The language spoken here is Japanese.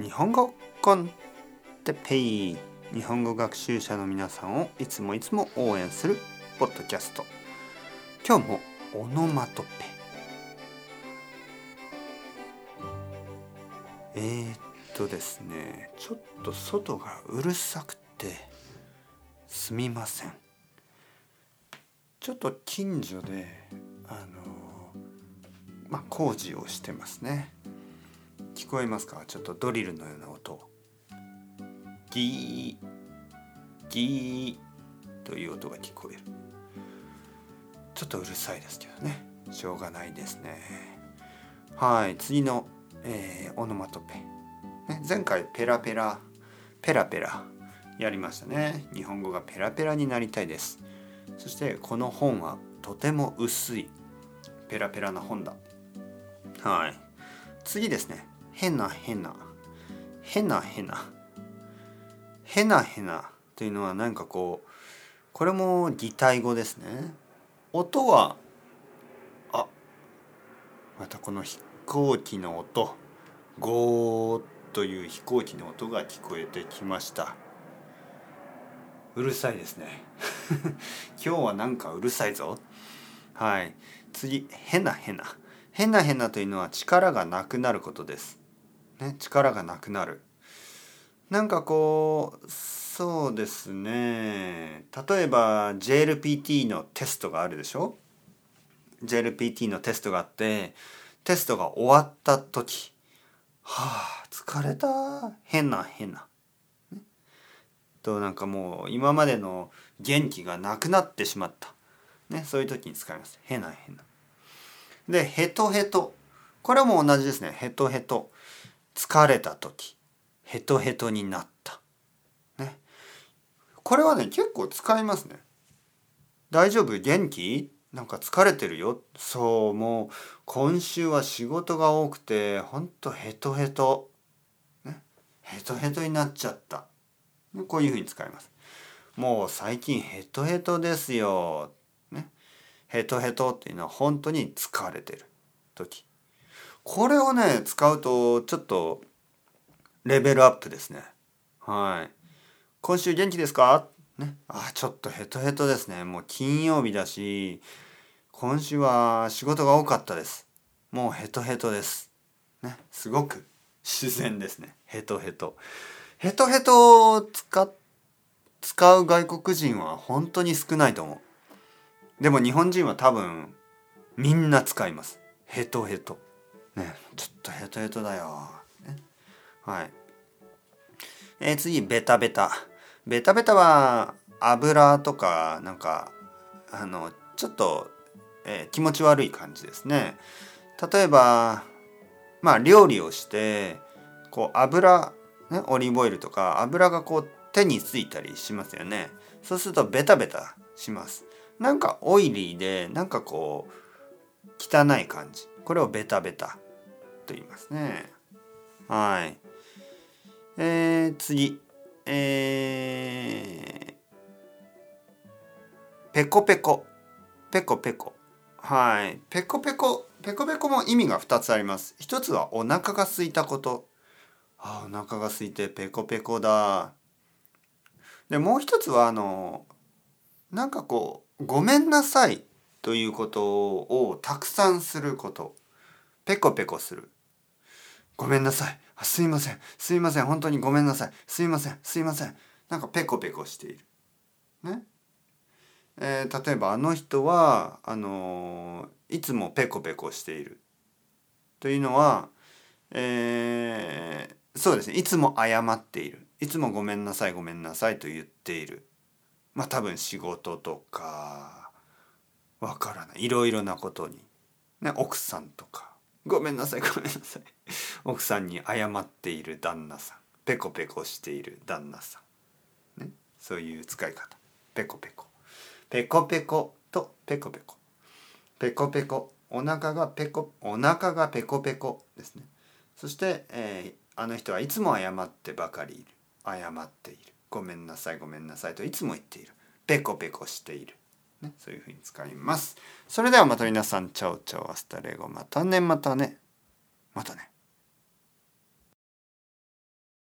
日本語コンテペイ日本語学習者の皆さんをいつもいつも応援するポッドキャスト今日もオノマトペ。えー、っとですね。ちょっと外がうるさくてすみません。ちょっと近所であのまあ工事をしてますね。聞こえますか？ちょっとドリルのような音。ギーギーという音が聞こえる。ちょっとうるさいですけどね。しょうがないですね。はい次の、えー、オノマトペ、ね、前回ペラペラペラペラやりましたね。日本語がペラペラになりたいです。そしてこの本はとても薄いペラペラな本だ。はい。次ですね。変な変な。変な変な。変な変な。というのは何かこうこれも擬態語ですね。音はあまたこの飛行機の音。ゴーという飛行機の音が聞こえてきました。うるさいですね。今日はなんかうるさいぞ。はい。次変な変な。変な変なというのは力がなくなることです。ね、力がなくなる。なんかこうそうですね例えば JLPT のテストがあるでしょ？JLPT のテストがあってテストが終わった時はあ疲れた変な変な。ね、となんかもう今までの元気がなくなってしまった。ね、そういう時に使います。変な変な。でヘトヘトこれも同じですねヘトヘト疲れた時ヘトヘトになった。ね。これはね結構使いますね。大丈夫？元気？なんか疲れてるよ？そうもう今週は仕事が多くてほんとヘトヘト。ね。ヘトヘトになっちゃった。こういうふうに使います。もう最近ヘトヘトですよ。ね。ヘトヘトっていうのは本当に疲れてる時。これをね使うとちょっとレベルアップですね。はい。今週元気ですか？ね。あちょっとヘトヘトですね。もう金曜日だし今週は仕事が多かったです。もうヘトヘトです。ね。すごく自然ですね。ヘトヘト。ヘトヘトを使使う外国人は本当に少ないと思う。でも日本人は多分みんな使います。ヘトヘト。ねちょっとヘトヘトだよ、ね、はい。えー、次ベタベタ。ベタベタは油とかなんかあのちょっと、えー、気持ち悪い感じですね。例えばまあ料理をしてこう油、ね、オリーブオイルとか油がこう手についたりしますよね。そうするとベタベタします。なんかオイリーでなんかこう汚い感じ。これをベタベタ。と言いますね。はい。えー、次。えー、ペコペコ。ペコペコ。はい。ペコペコ。ペコペコも意味が2つあります。一つはお腹が空いたこと。あお腹が空いてペコペコだ。でもう一つはあのなんかこうごめんなさいということをたくさんすること。ペコペコする。ごめんなさい。あすいません。すいません。本当にごめんなさい。すいません。すいません。なんかペコペコしている。ね？えー、例えばあの人はあのー、いつもペコペコしている。というのは、えー、そうですね。いつも謝っている。いつもごめんなさいごめんなさいと言っている。まあ多分仕事とかわからない。いろいろなことに、ね、奥さんとか。ごめんなさいごめんなさい。奥さんに謝っている旦那さん。ペコペコしている旦那さん、ね、そういう使い方。ペコペコ。ペコペコとペコペコ。ペコペコ。お腹がペコお腹がペコペコですね。そして、えー、あの人はいつも謝ってばかりいる。謝っている。ごめんなさいごめんなさいといつも言っている。ペコペコしている、ね、そういうふうに使います。それではまた皆さん chao chao hasta luego またねまたねまたね。